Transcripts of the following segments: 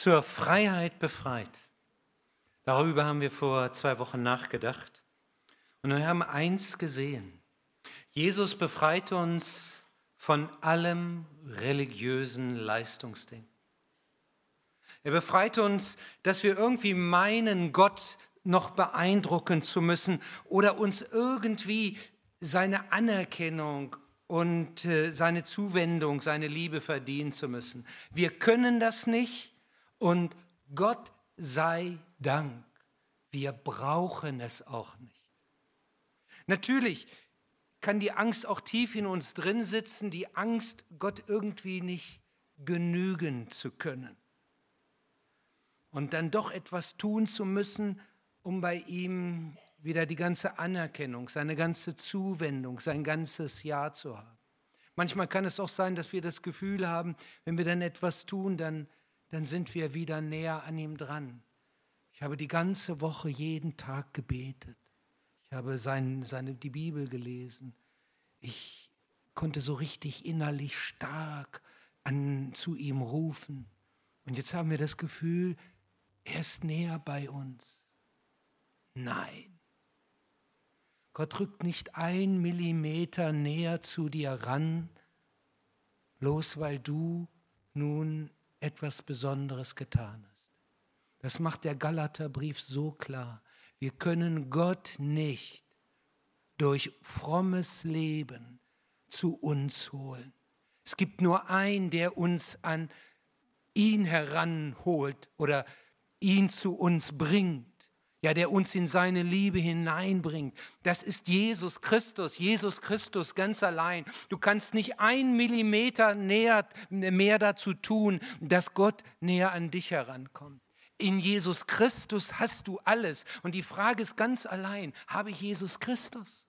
zur Freiheit befreit. Darüber haben wir vor zwei Wochen nachgedacht. Und wir haben eins gesehen. Jesus befreit uns von allem religiösen Leistungsdenken. Er befreit uns, dass wir irgendwie meinen, Gott noch beeindrucken zu müssen oder uns irgendwie seine Anerkennung und äh, seine Zuwendung, seine Liebe verdienen zu müssen. Wir können das nicht und Gott sei Dank, wir brauchen es auch nicht. Natürlich kann die Angst auch tief in uns drin sitzen, die Angst, Gott irgendwie nicht genügen zu können. Und dann doch etwas tun zu müssen, um bei ihm wieder die ganze Anerkennung, seine ganze Zuwendung, sein ganzes Ja zu haben. Manchmal kann es auch sein, dass wir das Gefühl haben, wenn wir dann etwas tun, dann, dann sind wir wieder näher an ihm dran. Ich habe die ganze Woche jeden Tag gebetet. Ich habe sein, seine, die Bibel gelesen. Ich konnte so richtig innerlich stark an, zu ihm rufen. Und jetzt haben wir das Gefühl, er ist näher bei uns. Nein. Gott rückt nicht ein Millimeter näher zu dir ran, bloß weil du nun etwas Besonderes getan hast. Das macht der Galaterbrief so klar. Wir können Gott nicht durch frommes Leben zu uns holen. Es gibt nur einen, der uns an ihn heranholt oder ihn zu uns bringt. Ja, der uns in seine Liebe hineinbringt. Das ist Jesus Christus, Jesus Christus ganz allein. Du kannst nicht ein Millimeter näher, mehr dazu tun, dass Gott näher an dich herankommt. In Jesus Christus hast du alles. Und die Frage ist ganz allein, habe ich Jesus Christus?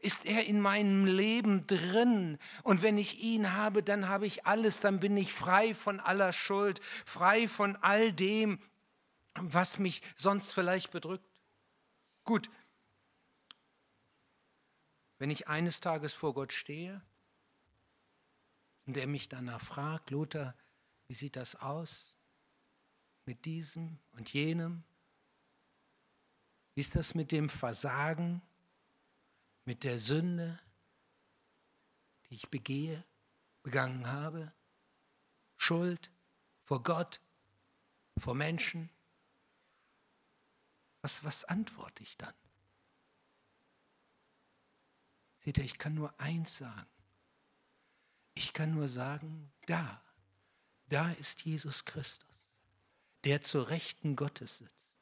Ist er in meinem Leben drin? Und wenn ich ihn habe, dann habe ich alles, dann bin ich frei von aller Schuld, frei von all dem, was mich sonst vielleicht bedrückt. Gut, wenn ich eines Tages vor Gott stehe und er mich danach fragt, Lothar, wie sieht das aus? mit diesem und jenem? Wie ist das mit dem Versagen, mit der Sünde, die ich begehe, begangen habe? Schuld vor Gott, vor Menschen? Was, was antworte ich dann? Seht ihr, ich kann nur eins sagen. Ich kann nur sagen, da, da ist Jesus Christus der zur Rechten Gottes sitzt.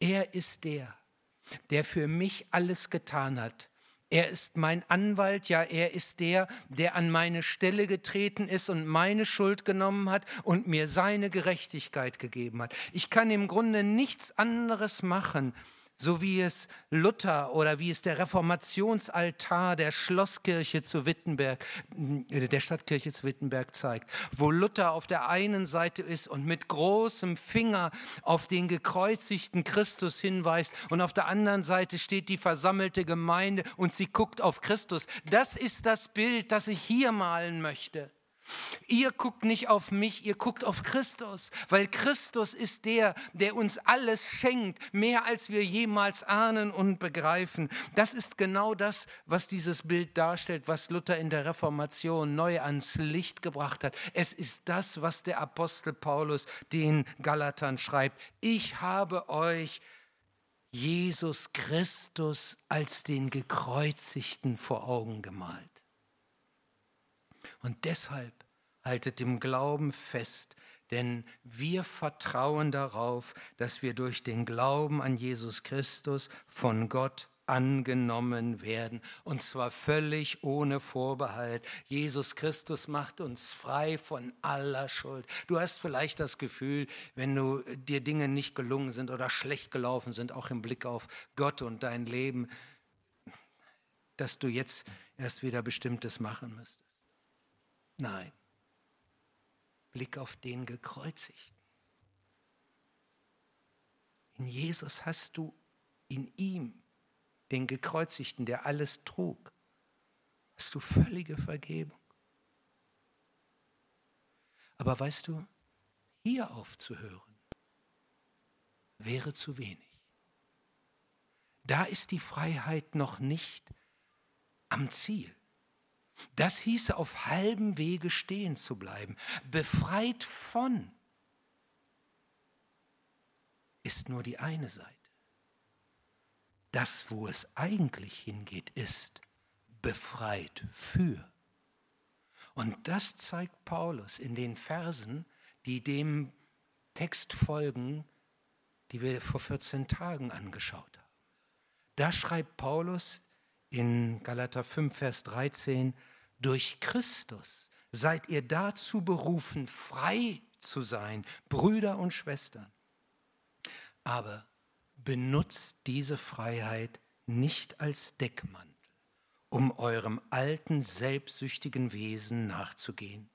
Er ist der, der für mich alles getan hat. Er ist mein Anwalt, ja, er ist der, der an meine Stelle getreten ist und meine Schuld genommen hat und mir seine Gerechtigkeit gegeben hat. Ich kann im Grunde nichts anderes machen, so wie es Luther oder wie es der Reformationsaltar der Schlosskirche zu Wittenberg, äh, der Stadtkirche zu Wittenberg zeigt, wo Luther auf der einen Seite ist und mit großem Finger auf den gekreuzigten Christus hinweist und auf der anderen Seite steht die versammelte Gemeinde und sie guckt auf Christus. Das ist das Bild, das ich hier malen möchte. Ihr guckt nicht auf mich, ihr guckt auf Christus, weil Christus ist der, der uns alles schenkt, mehr als wir jemals ahnen und begreifen. Das ist genau das, was dieses Bild darstellt, was Luther in der Reformation neu ans Licht gebracht hat. Es ist das, was der Apostel Paulus den Galatern schreibt. Ich habe euch Jesus Christus als den Gekreuzigten vor Augen gemalt. Und deshalb haltet im Glauben fest, denn wir vertrauen darauf, dass wir durch den Glauben an Jesus Christus von Gott angenommen werden. Und zwar völlig ohne Vorbehalt. Jesus Christus macht uns frei von aller Schuld. Du hast vielleicht das Gefühl, wenn du dir Dinge nicht gelungen sind oder schlecht gelaufen sind, auch im Blick auf Gott und dein Leben, dass du jetzt erst wieder Bestimmtes machen müsstest. Nein. Blick auf den Gekreuzigten. In Jesus hast du in ihm, den Gekreuzigten, der alles trug, hast du völlige Vergebung. Aber weißt du, hier aufzuhören, wäre zu wenig. Da ist die Freiheit noch nicht am Ziel. Das hieße auf halbem Wege stehen zu bleiben. Befreit von ist nur die eine Seite. Das, wo es eigentlich hingeht, ist befreit für. Und das zeigt Paulus in den Versen, die dem Text folgen, die wir vor 14 Tagen angeschaut haben. Da schreibt Paulus in Galater 5, Vers 13, durch Christus seid ihr dazu berufen, frei zu sein, Brüder und Schwestern. Aber benutzt diese Freiheit nicht als Deckmantel, um eurem alten, selbstsüchtigen Wesen nachzugehen.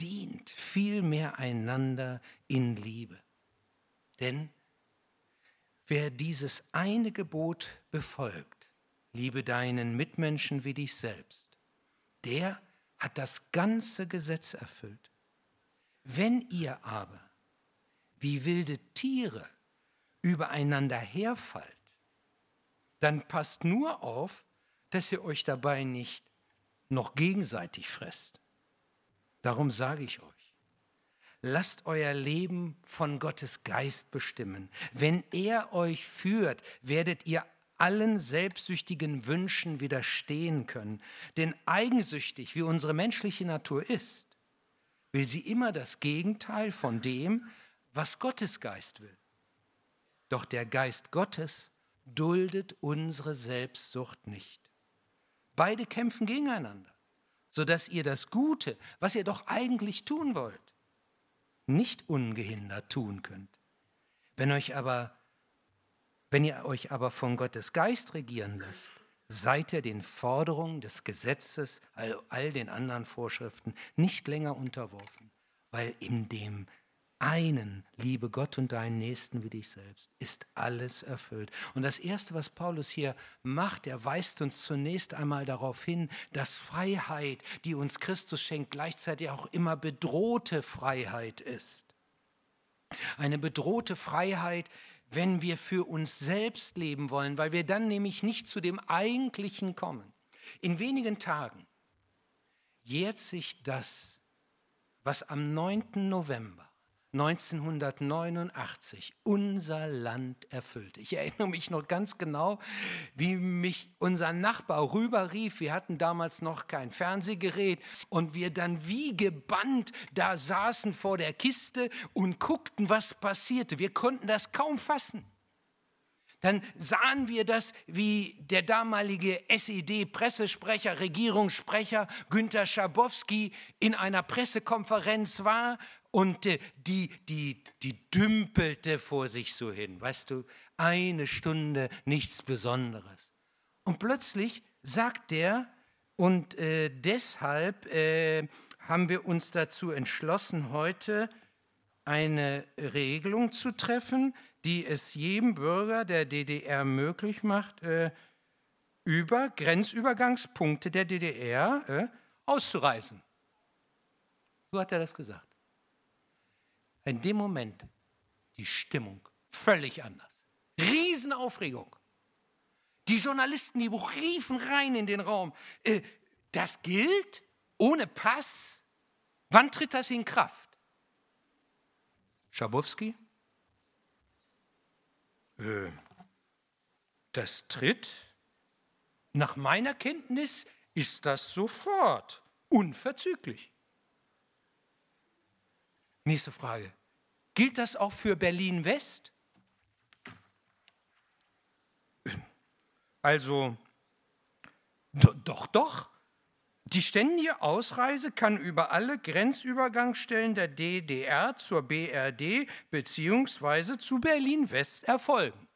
Dient vielmehr einander in Liebe. Denn wer dieses eine Gebot befolgt, liebe deinen Mitmenschen wie dich selbst, der hat das ganze Gesetz erfüllt. Wenn ihr aber wie wilde Tiere übereinander herfallt, dann passt nur auf, dass ihr euch dabei nicht noch gegenseitig fresst. Darum sage ich euch, lasst euer Leben von Gottes Geist bestimmen. Wenn er euch führt, werdet ihr allen selbstsüchtigen Wünschen widerstehen können. Denn eigensüchtig, wie unsere menschliche Natur ist, will sie immer das Gegenteil von dem, was Gottes Geist will. Doch der Geist Gottes duldet unsere Selbstsucht nicht. Beide kämpfen gegeneinander, sodass ihr das Gute, was ihr doch eigentlich tun wollt, nicht ungehindert tun könnt. Wenn euch aber wenn ihr euch aber von Gottes Geist regieren lasst, seid ihr den Forderungen des Gesetzes, all, all den anderen Vorschriften nicht länger unterworfen, weil in dem einen, liebe Gott und deinen Nächsten wie dich selbst, ist alles erfüllt. Und das Erste, was Paulus hier macht, er weist uns zunächst einmal darauf hin, dass Freiheit, die uns Christus schenkt, gleichzeitig auch immer bedrohte Freiheit ist. Eine bedrohte Freiheit, wenn wir für uns selbst leben wollen, weil wir dann nämlich nicht zu dem Eigentlichen kommen. In wenigen Tagen jährt sich das, was am 9. November 1989 unser Land erfüllte. Ich erinnere mich noch ganz genau, wie mich unser Nachbar rüberrief. Wir hatten damals noch kein Fernsehgerät und wir dann wie gebannt da saßen vor der Kiste und guckten, was passierte. Wir konnten das kaum fassen dann sahen wir das, wie der damalige SED-Pressesprecher, Regierungssprecher Günter Schabowski in einer Pressekonferenz war und äh, die, die, die dümpelte vor sich so hin. Weißt du, eine Stunde nichts Besonderes. Und plötzlich sagt er, und äh, deshalb äh, haben wir uns dazu entschlossen, heute eine Regelung zu treffen, die es jedem Bürger der DDR möglich macht, äh, über Grenzübergangspunkte der DDR äh, auszureisen. So hat er das gesagt. In dem Moment die Stimmung völlig anders. Riesenaufregung. Die Journalisten, die riefen rein in den Raum. Äh, das gilt ohne Pass? Wann tritt das in Kraft? Schabowski äh, das tritt, nach meiner Kenntnis ist das sofort, unverzüglich. Nächste Frage. Gilt das auch für Berlin West? Also, doch, doch. Die ständige Ausreise kann über alle Grenzübergangsstellen der DDR zur BRD bzw. zu Berlin-West erfolgen.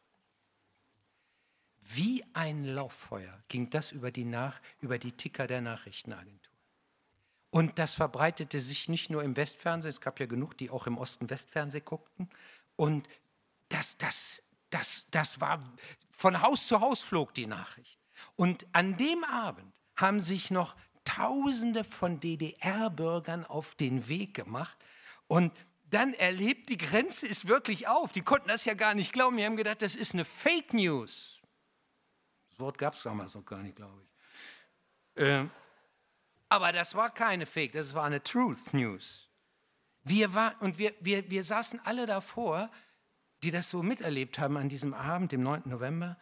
Wie ein Lauffeuer ging das über die, Nach über die Ticker der Nachrichtenagentur. Und das verbreitete sich nicht nur im Westfernsehen, es gab ja genug, die auch im Osten-Westfernsehen guckten. Und das, das, das, das war, von Haus zu Haus flog die Nachricht. Und an dem Abend haben sich noch Tausende von DDR-Bürgern auf den Weg gemacht und dann erlebt, die Grenze ist wirklich auf. Die konnten das ja gar nicht glauben. Die haben gedacht, das ist eine Fake News. Das Wort gab es damals noch gar nicht, glaube ich. Ähm, aber das war keine Fake, das war eine Truth News. Wir war, und wir, wir, wir saßen alle davor, die das so miterlebt haben an diesem Abend, dem 9. November,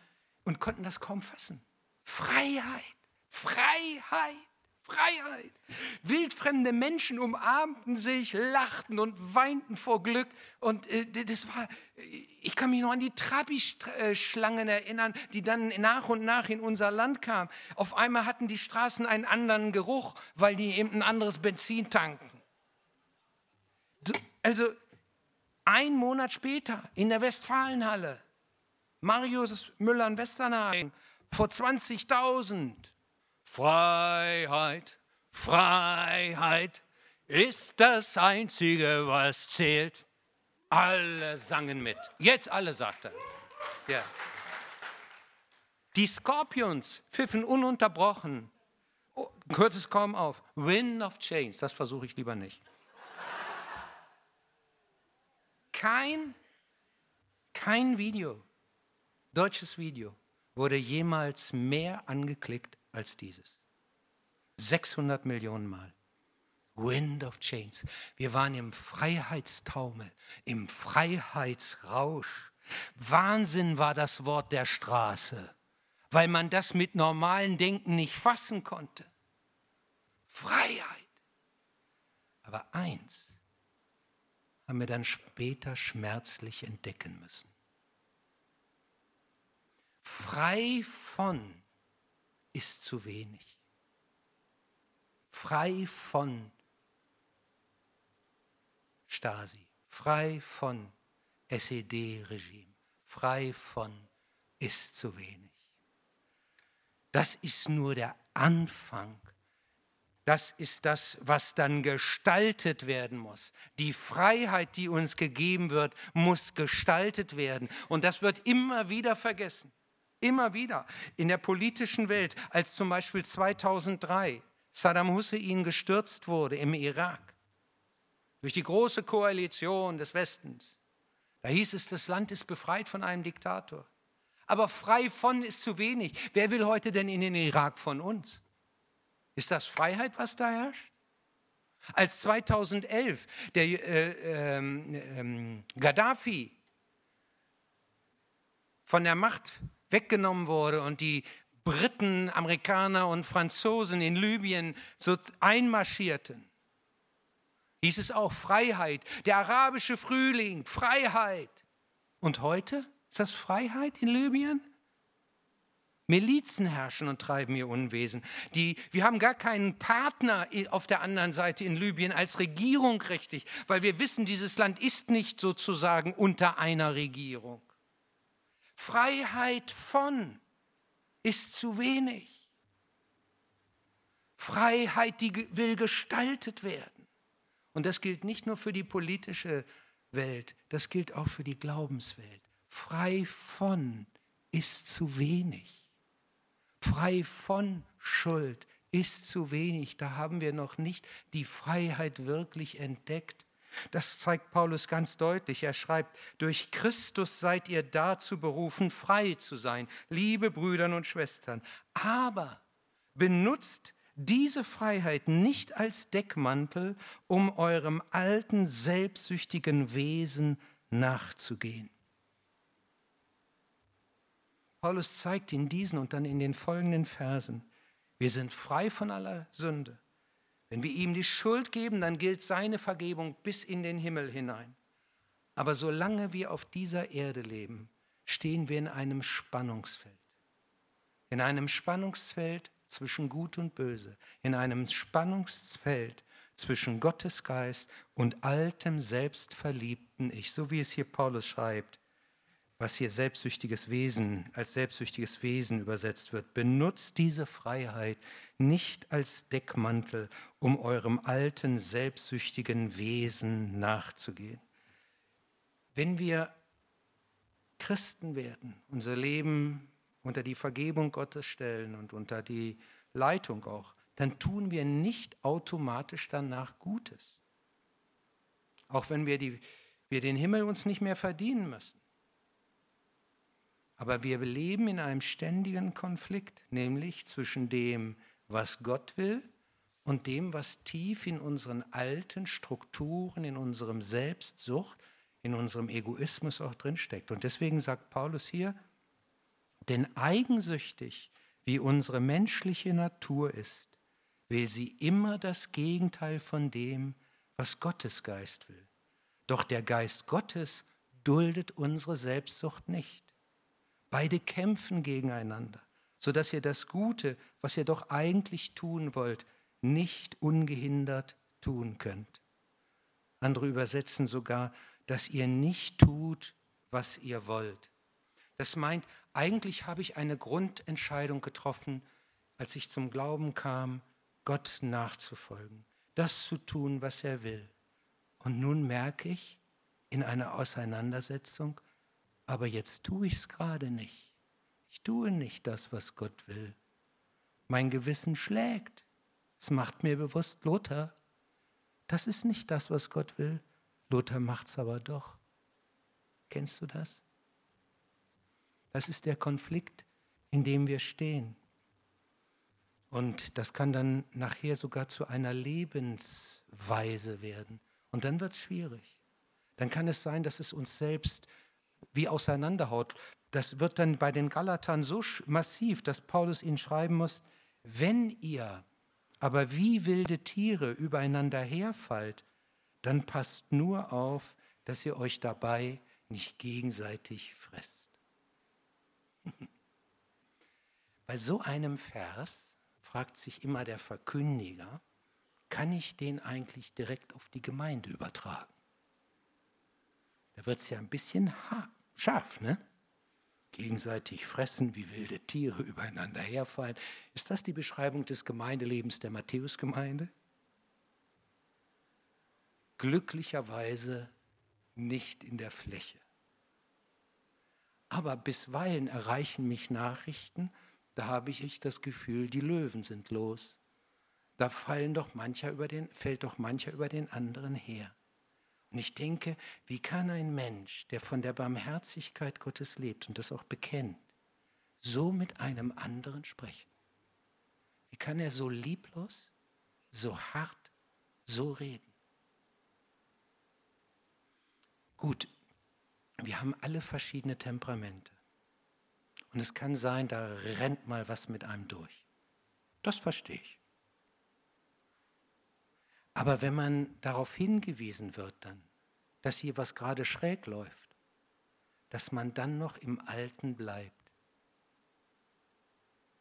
und konnten das kaum fassen. Freiheit, Freiheit. Freiheit. Wildfremde Menschen umarmten sich, lachten und weinten vor Glück. Und äh, das war, ich kann mich noch an die Trabi-Schlangen erinnern, die dann nach und nach in unser Land kamen. Auf einmal hatten die Straßen einen anderen Geruch, weil die eben ein anderes Benzin tanken. Also ein Monat später in der Westfalenhalle, Marius Müller in Westernhagen, vor 20.000 Freiheit, Freiheit ist das Einzige, was zählt. Alle sangen mit. Jetzt alle, sagt er. Ja. Die Scorpions pfiffen ununterbrochen. Oh, hört kaum auf. Wind of Change, das versuche ich lieber nicht. Kein, kein Video, deutsches Video, wurde jemals mehr angeklickt als dieses. 600 Millionen Mal. Wind of Chains. Wir waren im Freiheitstaumel, im Freiheitsrausch. Wahnsinn war das Wort der Straße, weil man das mit normalen Denken nicht fassen konnte. Freiheit. Aber eins haben wir dann später schmerzlich entdecken müssen. Frei von ist zu wenig. Frei von Stasi, frei von SED-Regime, frei von ist zu wenig. Das ist nur der Anfang. Das ist das, was dann gestaltet werden muss. Die Freiheit, die uns gegeben wird, muss gestaltet werden. Und das wird immer wieder vergessen. Immer wieder in der politischen Welt, als zum Beispiel 2003 Saddam Hussein gestürzt wurde im Irak durch die große Koalition des Westens. Da hieß es, das Land ist befreit von einem Diktator. Aber frei von ist zu wenig. Wer will heute denn in den Irak von uns? Ist das Freiheit, was da herrscht? Als 2011 der äh, äh, Gaddafi von der Macht weggenommen wurde und die Briten, Amerikaner und Franzosen in Libyen so einmarschierten, hieß es auch Freiheit, der arabische Frühling, Freiheit. Und heute ist das Freiheit in Libyen? Milizen herrschen und treiben ihr Unwesen. Die, wir haben gar keinen Partner auf der anderen Seite in Libyen als Regierung richtig, weil wir wissen, dieses Land ist nicht sozusagen unter einer Regierung. Freiheit von ist zu wenig. Freiheit, die will gestaltet werden. Und das gilt nicht nur für die politische Welt, das gilt auch für die Glaubenswelt. Frei von ist zu wenig. Frei von Schuld ist zu wenig. Da haben wir noch nicht die Freiheit wirklich entdeckt. Das zeigt Paulus ganz deutlich. Er schreibt, durch Christus seid ihr dazu berufen, frei zu sein, liebe Brüder und Schwestern. Aber benutzt diese Freiheit nicht als Deckmantel, um eurem alten, selbstsüchtigen Wesen nachzugehen. Paulus zeigt in diesen und dann in den folgenden Versen, wir sind frei von aller Sünde. Wenn wir ihm die Schuld geben, dann gilt seine Vergebung bis in den Himmel hinein. Aber solange wir auf dieser Erde leben, stehen wir in einem Spannungsfeld. In einem Spannungsfeld zwischen Gut und Böse. In einem Spannungsfeld zwischen Gottes Geist und altem, selbstverliebten Ich. So wie es hier Paulus schreibt was hier selbstsüchtiges Wesen als selbstsüchtiges Wesen übersetzt wird. Benutzt diese Freiheit nicht als Deckmantel, um eurem alten selbstsüchtigen Wesen nachzugehen. Wenn wir Christen werden, unser Leben unter die Vergebung Gottes stellen und unter die Leitung auch, dann tun wir nicht automatisch danach Gutes. auch wenn wir, die, wir den Himmel uns nicht mehr verdienen müssen. Aber wir leben in einem ständigen Konflikt, nämlich zwischen dem, was Gott will und dem, was tief in unseren alten Strukturen, in unserem Selbstsucht, in unserem Egoismus auch drinsteckt. Und deswegen sagt Paulus hier, denn eigensüchtig wie unsere menschliche Natur ist, will sie immer das Gegenteil von dem, was Gottes Geist will. Doch der Geist Gottes duldet unsere Selbstsucht nicht. Beide kämpfen gegeneinander, sodass ihr das Gute, was ihr doch eigentlich tun wollt, nicht ungehindert tun könnt. Andere übersetzen sogar, dass ihr nicht tut, was ihr wollt. Das meint, eigentlich habe ich eine Grundentscheidung getroffen, als ich zum Glauben kam, Gott nachzufolgen, das zu tun, was er will. Und nun merke ich in einer Auseinandersetzung, aber jetzt tue ich es gerade nicht. Ich tue nicht das, was Gott will. Mein Gewissen schlägt. Es macht mir bewusst, Lothar, das ist nicht das, was Gott will. Lothar macht es aber doch. Kennst du das? Das ist der Konflikt, in dem wir stehen. Und das kann dann nachher sogar zu einer Lebensweise werden. Und dann wird es schwierig. Dann kann es sein, dass es uns selbst wie auseinanderhaut. Das wird dann bei den Galatern so massiv, dass Paulus ihnen schreiben muss, wenn ihr aber wie wilde Tiere übereinander herfallt, dann passt nur auf, dass ihr euch dabei nicht gegenseitig fresst. Bei so einem Vers fragt sich immer der Verkündiger, kann ich den eigentlich direkt auf die Gemeinde übertragen? Da wird es ja ein bisschen scharf, ne? Gegenseitig fressen wie wilde Tiere übereinander herfallen. Ist das die Beschreibung des Gemeindelebens der Matthäusgemeinde? Glücklicherweise nicht in der Fläche. Aber bisweilen erreichen mich Nachrichten, da habe ich das Gefühl, die Löwen sind los. Da fallen doch mancher über den, fällt doch mancher über den anderen her. Und ich denke, wie kann ein Mensch, der von der Barmherzigkeit Gottes lebt und das auch bekennt, so mit einem anderen sprechen? Wie kann er so lieblos, so hart, so reden? Gut, wir haben alle verschiedene Temperamente. Und es kann sein, da rennt mal was mit einem durch. Das verstehe ich. Aber wenn man darauf hingewiesen wird dann, dass hier was gerade schräg läuft, dass man dann noch im Alten bleibt,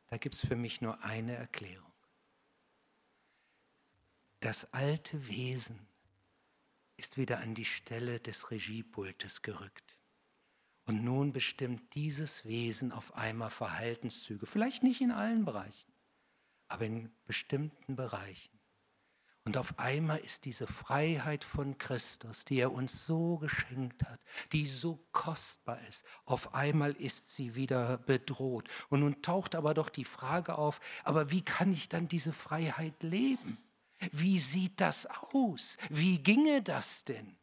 da gibt es für mich nur eine Erklärung. Das alte Wesen ist wieder an die Stelle des Regiepultes gerückt. Und nun bestimmt dieses Wesen auf einmal Verhaltenszüge, vielleicht nicht in allen Bereichen, aber in bestimmten Bereichen. Und auf einmal ist diese Freiheit von Christus, die er uns so geschenkt hat, die so kostbar ist, auf einmal ist sie wieder bedroht. Und nun taucht aber doch die Frage auf, aber wie kann ich dann diese Freiheit leben? Wie sieht das aus? Wie ginge das denn?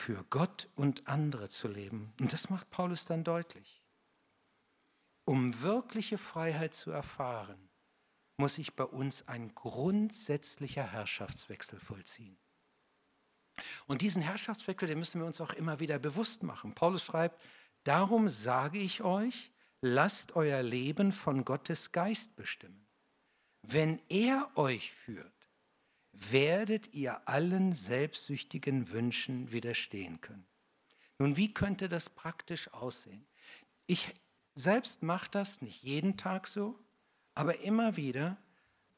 für Gott und andere zu leben. Und das macht Paulus dann deutlich. Um wirkliche Freiheit zu erfahren, muss sich bei uns ein grundsätzlicher Herrschaftswechsel vollziehen. Und diesen Herrschaftswechsel, den müssen wir uns auch immer wieder bewusst machen. Paulus schreibt, darum sage ich euch, lasst euer Leben von Gottes Geist bestimmen. Wenn er euch führt, werdet ihr allen selbstsüchtigen Wünschen widerstehen können. Nun, wie könnte das praktisch aussehen? Ich selbst mache das nicht jeden Tag so, aber immer wieder,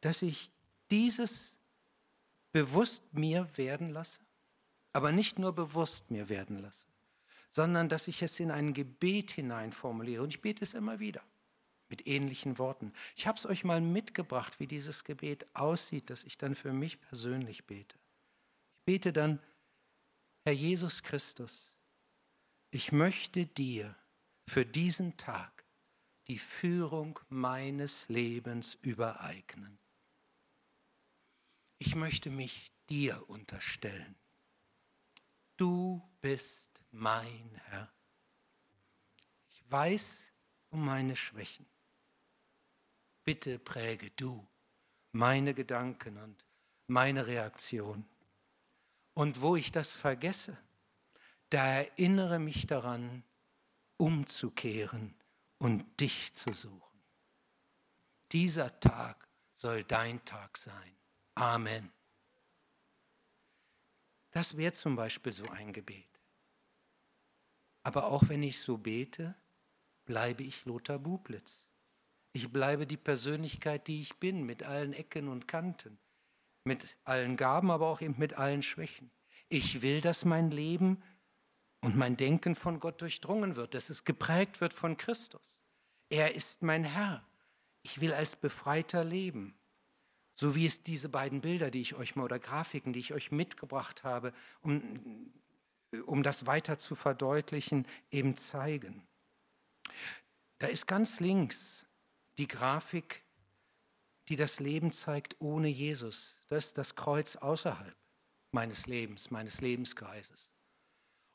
dass ich dieses bewusst mir werden lasse, aber nicht nur bewusst mir werden lasse, sondern dass ich es in ein Gebet hinein formuliere. Und ich bete es immer wieder mit ähnlichen Worten. Ich habe es euch mal mitgebracht, wie dieses Gebet aussieht, das ich dann für mich persönlich bete. Ich bete dann, Herr Jesus Christus, ich möchte dir für diesen Tag die Führung meines Lebens übereignen. Ich möchte mich dir unterstellen. Du bist mein Herr. Ich weiß um meine Schwächen. Bitte präge du meine Gedanken und meine Reaktion. Und wo ich das vergesse, da erinnere mich daran, umzukehren und dich zu suchen. Dieser Tag soll dein Tag sein. Amen. Das wäre zum Beispiel so ein Gebet. Aber auch wenn ich so bete, bleibe ich Lothar Bublitz. Ich bleibe die Persönlichkeit, die ich bin, mit allen Ecken und Kanten, mit allen Gaben, aber auch eben mit allen Schwächen. Ich will, dass mein Leben und mein Denken von Gott durchdrungen wird, dass es geprägt wird von Christus. Er ist mein Herr. Ich will als Befreiter leben. So wie es diese beiden Bilder, die ich euch mal oder Grafiken, die ich euch mitgebracht habe, um, um das weiter zu verdeutlichen, eben zeigen. Da ist ganz links die Grafik, die das Leben zeigt ohne Jesus. Das ist das Kreuz außerhalb meines Lebens, meines Lebenskreises.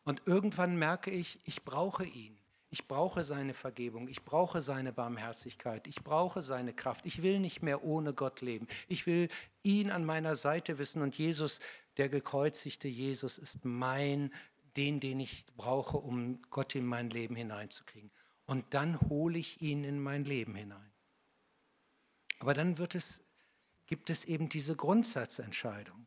Und irgendwann merke ich, ich brauche ihn. Ich brauche seine Vergebung, ich brauche seine Barmherzigkeit, ich brauche seine Kraft. Ich will nicht mehr ohne Gott leben. Ich will ihn an meiner Seite wissen und Jesus, der gekreuzigte Jesus, ist mein, den, den ich brauche, um Gott in mein Leben hineinzukriegen. Und dann hole ich ihn in mein Leben hinein. Aber dann wird es, gibt es eben diese Grundsatzentscheidung.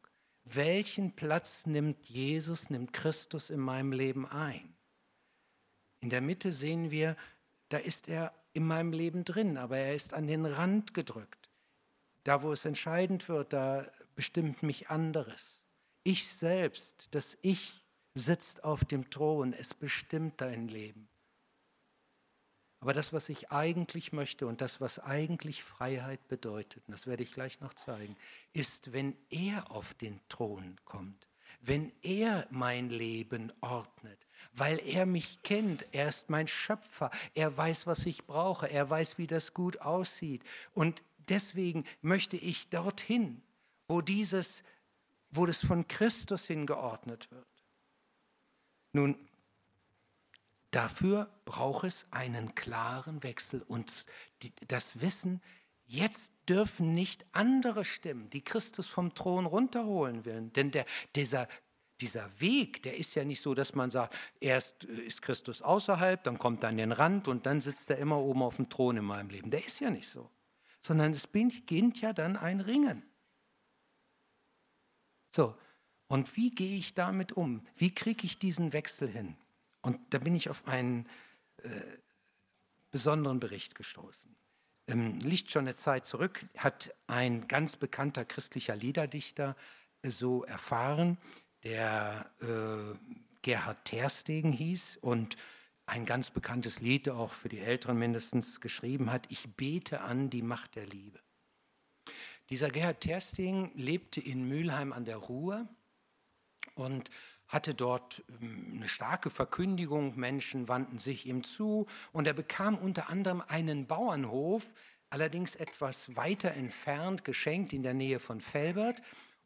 Welchen Platz nimmt Jesus, nimmt Christus in meinem Leben ein? In der Mitte sehen wir, da ist er in meinem Leben drin, aber er ist an den Rand gedrückt. Da, wo es entscheidend wird, da bestimmt mich anderes. Ich selbst, das Ich sitzt auf dem Thron, es bestimmt dein Leben. Aber das, was ich eigentlich möchte und das, was eigentlich Freiheit bedeutet, und das werde ich gleich noch zeigen, ist, wenn er auf den Thron kommt, wenn er mein Leben ordnet, weil er mich kennt, er ist mein Schöpfer, er weiß, was ich brauche, er weiß, wie das gut aussieht. Und deswegen möchte ich dorthin, wo dieses, wo das von Christus hingeordnet wird. Nun, Dafür braucht es einen klaren Wechsel und das Wissen, jetzt dürfen nicht andere Stimmen, die Christus vom Thron runterholen will. Denn der, dieser, dieser Weg, der ist ja nicht so, dass man sagt, erst ist Christus außerhalb, dann kommt er an den Rand und dann sitzt er immer oben auf dem Thron in meinem Leben. Der ist ja nicht so. Sondern es beginnt ja dann ein Ringen. So, und wie gehe ich damit um? Wie kriege ich diesen Wechsel hin? Und da bin ich auf einen äh, besonderen Bericht gestoßen. Ähm, liegt schon eine Zeit zurück, hat ein ganz bekannter christlicher Liederdichter äh, so erfahren, der äh, Gerhard Terstegen hieß und ein ganz bekanntes Lied auch für die Älteren mindestens geschrieben hat, Ich bete an die Macht der Liebe. Dieser Gerhard Terstegen lebte in Mülheim an der Ruhr und hatte dort ähm, eine starke Verkündigung, Menschen wandten sich ihm zu und er bekam unter anderem einen Bauernhof, allerdings etwas weiter entfernt, geschenkt in der Nähe von Felbert.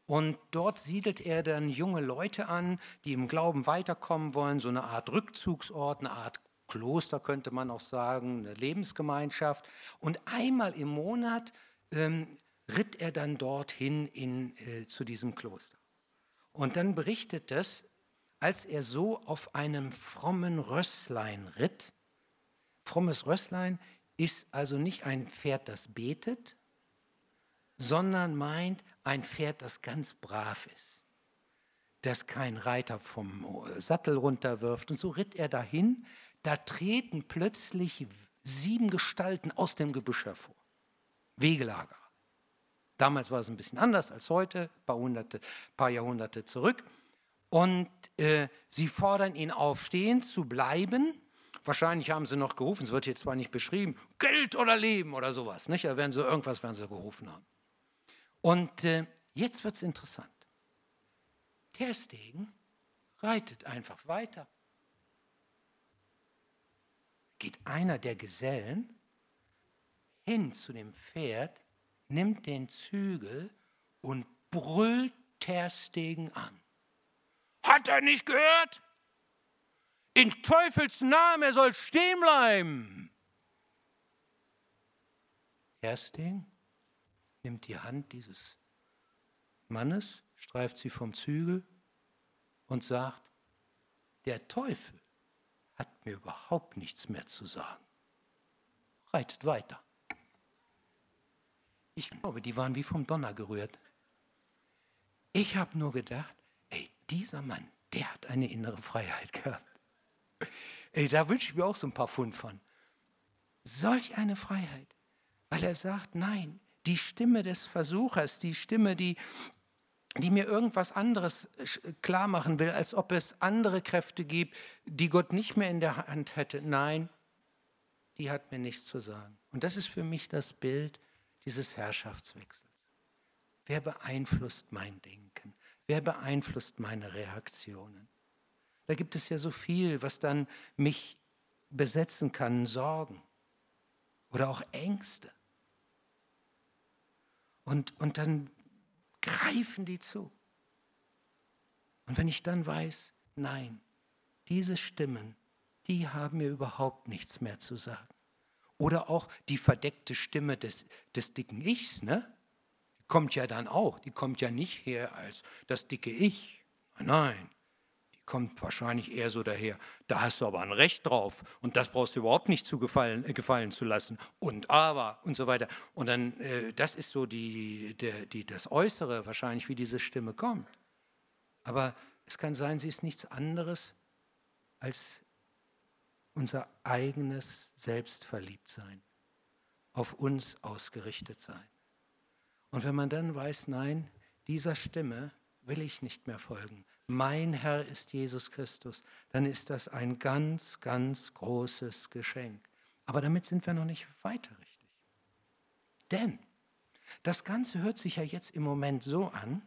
Und dort siedelt er dann junge Leute an, die im Glauben weiterkommen wollen, so eine Art Rückzugsort, eine Art Kloster könnte man auch sagen, eine Lebensgemeinschaft. Und einmal im Monat ähm, ritt er dann dorthin in, äh, zu diesem Kloster. Und dann berichtet es, als er so auf einem frommen Rösslein ritt. Frommes Rösslein ist also nicht ein Pferd, das betet, sondern meint ein Pferd, das ganz brav ist, das kein Reiter vom Sattel runterwirft. Und so ritt er dahin, da treten plötzlich sieben Gestalten aus dem Gebüsch hervor. Wegelager. Damals war es ein bisschen anders als heute, ein paar, paar Jahrhunderte zurück. Und äh, sie fordern ihn auf, stehen zu bleiben. Wahrscheinlich haben sie noch gerufen, es wird hier zwar nicht beschrieben, Geld oder Leben oder sowas. Nicht? Da werden sie irgendwas werden sie gerufen haben. Und äh, jetzt wird es interessant. Terstegen reitet einfach weiter. Geht einer der Gesellen hin zu dem Pferd, nimmt den Zügel und brüllt Terstegen an. Hat er nicht gehört? In Teufels Namen, er soll stehen bleiben. Terstegen nimmt die Hand dieses Mannes, streift sie vom Zügel und sagt, der Teufel hat mir überhaupt nichts mehr zu sagen. Reitet weiter. Ich glaube, die waren wie vom Donner gerührt. Ich habe nur gedacht, dieser Mann, der hat eine innere Freiheit gehabt. Ey, da wünsche ich mir auch so ein paar Pfund von. Solch eine Freiheit, weil er sagt, nein, die Stimme des Versuchers, die Stimme, die, die mir irgendwas anderes klar machen will, als ob es andere Kräfte gibt, die Gott nicht mehr in der Hand hätte. Nein, die hat mir nichts zu sagen. Und das ist für mich das Bild dieses Herrschaftswechsels. Wer beeinflusst mein Denken? Wer beeinflusst meine Reaktionen? Da gibt es ja so viel, was dann mich besetzen kann, Sorgen oder auch Ängste. Und, und dann greifen die zu. Und wenn ich dann weiß, nein, diese Stimmen, die haben mir überhaupt nichts mehr zu sagen. Oder auch die verdeckte Stimme des, des dicken Ichs, ne? Die kommt ja dann auch, die kommt ja nicht her als das dicke Ich. Nein, die kommt wahrscheinlich eher so daher. Da hast du aber ein Recht drauf und das brauchst du überhaupt nicht zu gefallen, äh, gefallen zu lassen. Und aber und so weiter. Und dann, äh, das ist so die, der, die, das Äußere wahrscheinlich, wie diese Stimme kommt. Aber es kann sein, sie ist nichts anderes als unser eigenes Selbstverliebtsein, auf uns ausgerichtet sein. Und wenn man dann weiß, nein, dieser Stimme will ich nicht mehr folgen, mein Herr ist Jesus Christus, dann ist das ein ganz, ganz großes Geschenk. Aber damit sind wir noch nicht weiter richtig. Denn das Ganze hört sich ja jetzt im Moment so an,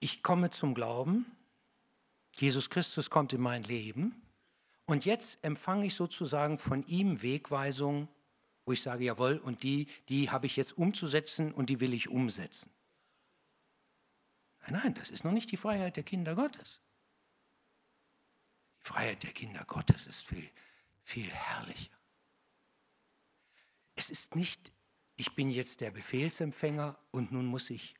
ich komme zum Glauben, Jesus Christus kommt in mein Leben und jetzt empfange ich sozusagen von ihm Wegweisungen, wo ich sage, jawohl, und die, die habe ich jetzt umzusetzen und die will ich umsetzen. Nein, nein, das ist noch nicht die Freiheit der Kinder Gottes. Die Freiheit der Kinder Gottes ist viel, viel herrlicher. Es ist nicht, ich bin jetzt der Befehlsempfänger und nun muss ich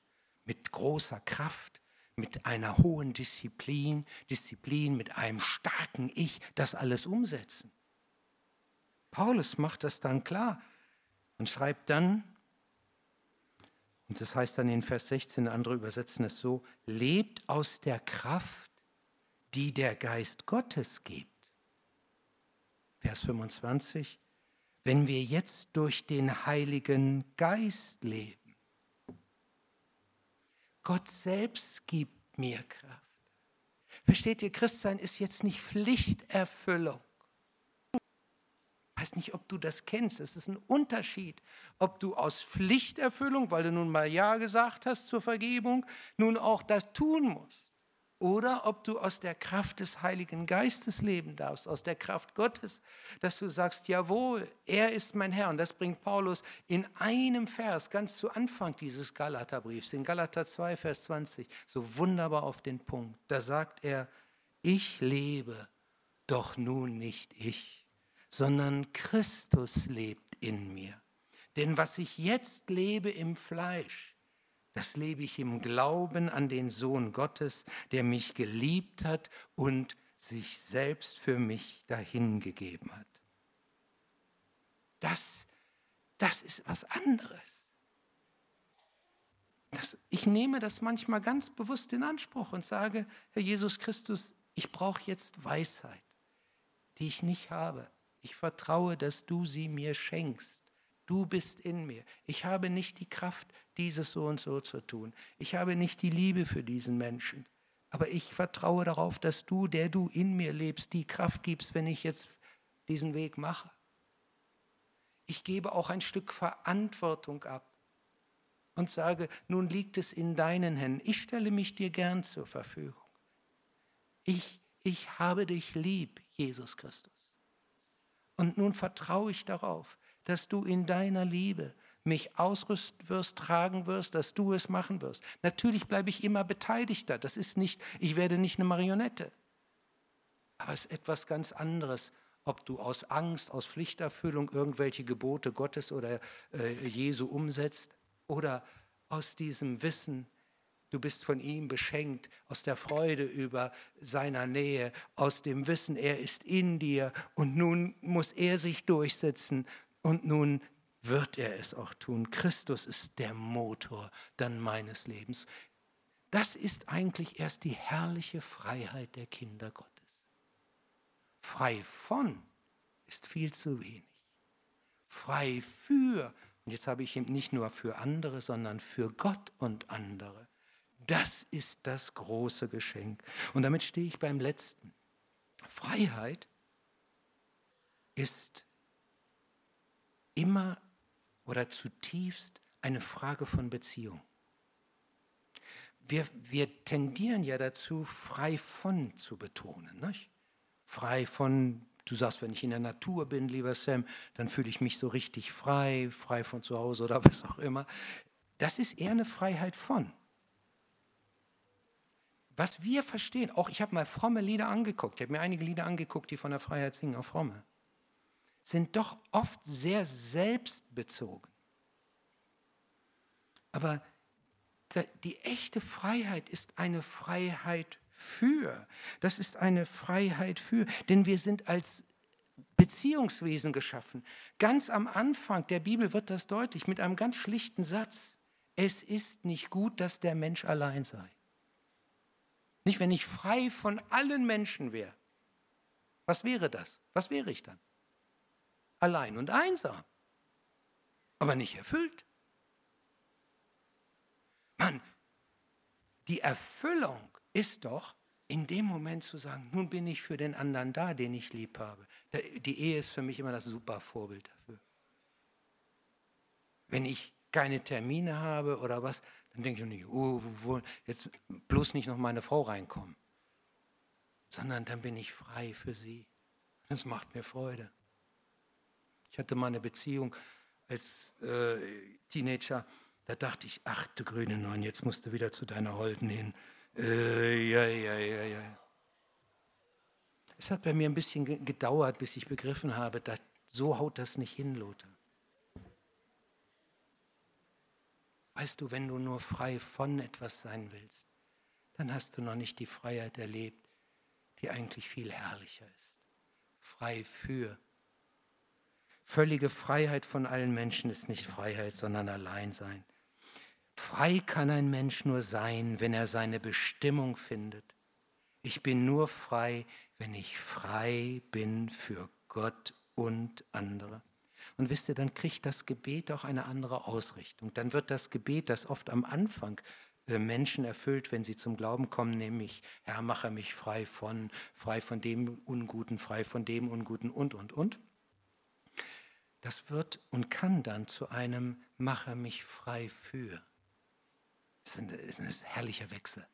mit großer Kraft mit einer hohen Disziplin, Disziplin, mit einem starken Ich das alles umsetzen. Paulus macht das dann klar und schreibt dann, und das heißt dann in Vers 16, andere übersetzen es so, lebt aus der Kraft, die der Geist Gottes gibt. Vers 25, wenn wir jetzt durch den Heiligen Geist leben. Gott selbst gibt mir Kraft. Versteht ihr, Christsein ist jetzt nicht Pflichterfüllung. Ich weiß nicht, ob du das kennst. Es ist ein Unterschied, ob du aus Pflichterfüllung, weil du nun mal Ja gesagt hast zur Vergebung, nun auch das tun musst oder ob du aus der Kraft des Heiligen Geistes leben darfst, aus der Kraft Gottes, dass du sagst, jawohl, er ist mein Herr. Und das bringt Paulus in einem Vers ganz zu Anfang dieses Galaterbriefs, in Galater 2, Vers 20, so wunderbar auf den Punkt. Da sagt er, ich lebe, doch nun nicht ich, sondern Christus lebt in mir. Denn was ich jetzt lebe im Fleisch, das lebe ich im Glauben an den Sohn Gottes, der mich geliebt hat und sich selbst für mich dahingegeben hat. Das, das ist was anderes. Das, ich nehme das manchmal ganz bewusst in Anspruch und sage, Herr Jesus Christus, ich brauche jetzt Weisheit, die ich nicht habe. Ich vertraue, dass du sie mir schenkst. Du bist in mir. Ich habe nicht die Kraft, dieses so und so zu tun. Ich habe nicht die Liebe für diesen Menschen. Aber ich vertraue darauf, dass du, der du in mir lebst, die Kraft gibst, wenn ich jetzt diesen Weg mache. Ich gebe auch ein Stück Verantwortung ab und sage, nun liegt es in deinen Händen. Ich stelle mich dir gern zur Verfügung. Ich, ich habe dich lieb, Jesus Christus. Und nun vertraue ich darauf, dass du in deiner Liebe mich ausrüsten wirst, tragen wirst, dass du es machen wirst. Natürlich bleibe ich immer Beteiligter. Das ist nicht, ich werde nicht eine Marionette. Aber es ist etwas ganz anderes, ob du aus Angst, aus Pflichterfüllung irgendwelche Gebote Gottes oder äh, Jesu umsetzt oder aus diesem Wissen, du bist von ihm beschenkt, aus der Freude über seiner Nähe, aus dem Wissen, er ist in dir und nun muss er sich durchsetzen und nun wird er es auch tun. Christus ist der Motor dann meines Lebens. Das ist eigentlich erst die herrliche Freiheit der Kinder Gottes. Frei von ist viel zu wenig. Frei für, und jetzt habe ich ihn nicht nur für andere, sondern für Gott und andere. Das ist das große Geschenk. Und damit stehe ich beim letzten. Freiheit ist immer oder zutiefst eine Frage von Beziehung. Wir, wir tendieren ja dazu, frei von zu betonen. Nicht? Frei von, du sagst, wenn ich in der Natur bin, lieber Sam, dann fühle ich mich so richtig frei, frei von zu Hause oder was auch immer. Das ist eher eine Freiheit von. Was wir verstehen, auch ich habe mal fromme Lieder angeguckt, ich habe mir einige Lieder angeguckt, die von der Freiheit singen, auch fromme sind doch oft sehr selbstbezogen. Aber die echte Freiheit ist eine Freiheit für. Das ist eine Freiheit für, denn wir sind als Beziehungswesen geschaffen. Ganz am Anfang der Bibel wird das deutlich mit einem ganz schlichten Satz. Es ist nicht gut, dass der Mensch allein sei. Nicht, wenn ich frei von allen Menschen wäre. Was wäre das? Was wäre ich dann? allein und einsam, aber nicht erfüllt. Mann, die Erfüllung ist doch, in dem Moment zu sagen, nun bin ich für den anderen da, den ich lieb habe. Die Ehe ist für mich immer das super Vorbild dafür. Wenn ich keine Termine habe oder was, dann denke ich nicht, oh, jetzt bloß nicht noch meine Frau reinkommen, sondern dann bin ich frei für sie. Das macht mir Freude. Ich hatte mal eine Beziehung als äh, Teenager, da dachte ich, ach du grüne Neun, jetzt musst du wieder zu deiner Holden hin. Äh, ja, ja, ja, ja. Es hat bei mir ein bisschen gedauert, bis ich begriffen habe, dass so haut das nicht hin, Lothar. Weißt du, wenn du nur frei von etwas sein willst, dann hast du noch nicht die Freiheit erlebt, die eigentlich viel herrlicher ist. Frei für Völlige Freiheit von allen Menschen ist nicht Freiheit, sondern Alleinsein. Frei kann ein Mensch nur sein, wenn er seine Bestimmung findet. Ich bin nur frei, wenn ich frei bin für Gott und andere. Und wisst ihr, dann kriegt das Gebet auch eine andere Ausrichtung. Dann wird das Gebet, das oft am Anfang äh, Menschen erfüllt, wenn sie zum Glauben kommen, nämlich Herr, mache mich frei von, frei von dem Unguten, frei von dem Unguten und, und, und das wird und kann dann zu einem Mache mich frei für. Das ist ein, herrlicher Wechsel.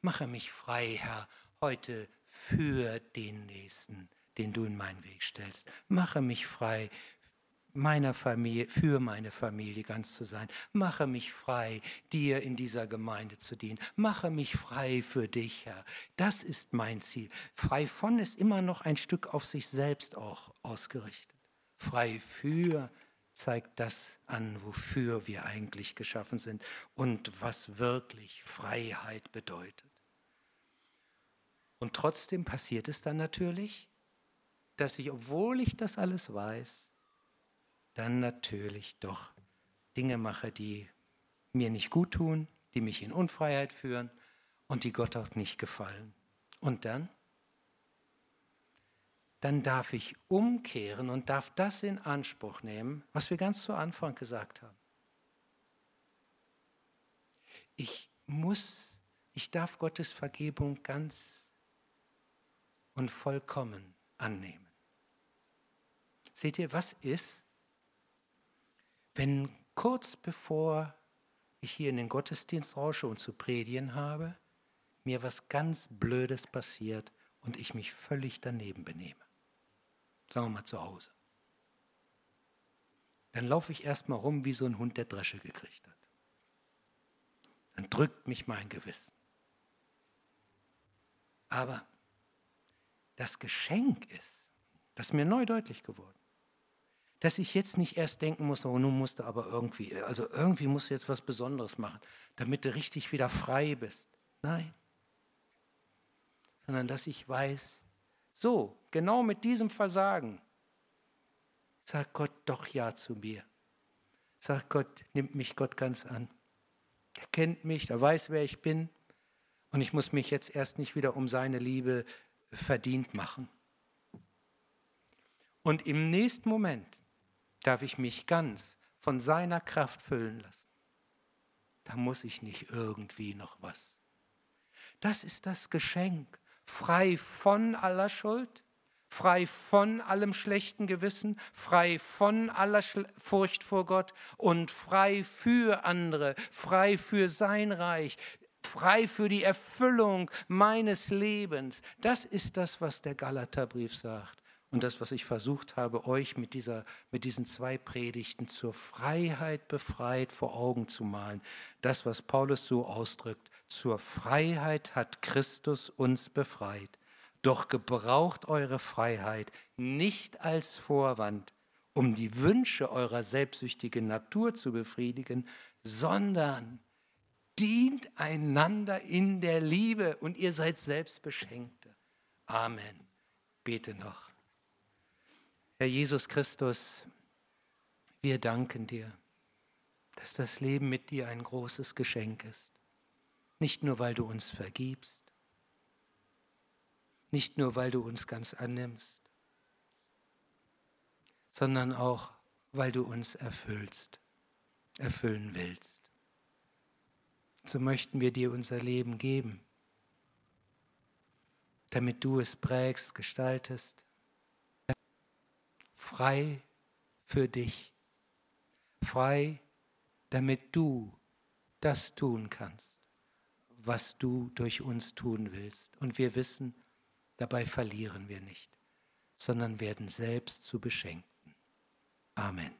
Mache mich frei, Herr, heute für den Nächsten, den du in meinen Weg stellst. Mache mich frei, meiner Familie, für meine Familie ganz zu sein. Mache mich frei, dir in dieser Gemeinde zu dienen. Mache mich frei für dich, Herr. Das ist mein Ziel. Frei von ist immer noch ein Stück auf sich selbst auch ausgerichtet. Frei für zeigt das an, wofür wir eigentlich geschaffen sind und was wirklich Freiheit bedeutet. Und trotzdem passiert es dann natürlich, dass ich, obwohl ich das alles weiß, dann natürlich doch Dinge mache, die mir nicht gut tun, die mich in Unfreiheit führen und die Gott auch nicht gefallen. Und dann? dann darf ich umkehren und darf das in Anspruch nehmen, was wir ganz zu Anfang gesagt haben. Ich muss, ich darf Gottes Vergebung ganz und vollkommen annehmen. Seht ihr, was ist, wenn kurz bevor ich hier in den Gottesdienst rausche und zu predigen habe, mir was ganz Blödes passiert und ich mich völlig daneben benehme? Sagen wir mal zu Hause. dann laufe ich erstmal rum wie so ein Hund, der Dresche gekriegt hat. Dann drückt mich mein Gewissen. Aber das Geschenk ist, das ist mir neu deutlich geworden, dass ich jetzt nicht erst denken muss, oh, nun musst du aber irgendwie, also irgendwie musst du jetzt was Besonderes machen, damit du richtig wieder frei bist. Nein. Sondern dass ich weiß, so, genau mit diesem Versagen, sagt Gott doch Ja zu mir. Sagt Gott, nimmt mich Gott ganz an. Er kennt mich, er weiß, wer ich bin. Und ich muss mich jetzt erst nicht wieder um seine Liebe verdient machen. Und im nächsten Moment darf ich mich ganz von seiner Kraft füllen lassen. Da muss ich nicht irgendwie noch was. Das ist das Geschenk, frei von aller Schuld, frei von allem schlechten Gewissen, frei von aller Furcht vor Gott und frei für andere, frei für sein Reich, frei für die Erfüllung meines Lebens. Das ist das, was der Galaterbrief sagt. Und das, was ich versucht habe, euch mit, dieser, mit diesen zwei Predigten zur Freiheit befreit vor Augen zu malen. Das, was Paulus so ausdrückt, zur Freiheit hat Christus uns befreit. Doch gebraucht eure Freiheit nicht als Vorwand, um die Wünsche eurer selbstsüchtigen Natur zu befriedigen, sondern dient einander in der Liebe und ihr seid selbst Beschenkte. Amen. Bete noch. Herr Jesus Christus, wir danken dir, dass das Leben mit dir ein großes Geschenk ist. Nicht nur, weil du uns vergibst, nicht nur, weil du uns ganz annimmst, sondern auch, weil du uns erfüllst, erfüllen willst. So möchten wir dir unser Leben geben, damit du es prägst, gestaltest, frei für dich, frei, damit du das tun kannst, was du durch uns tun willst. Und wir wissen, Dabei verlieren wir nicht, sondern werden selbst zu Beschenkten. Amen.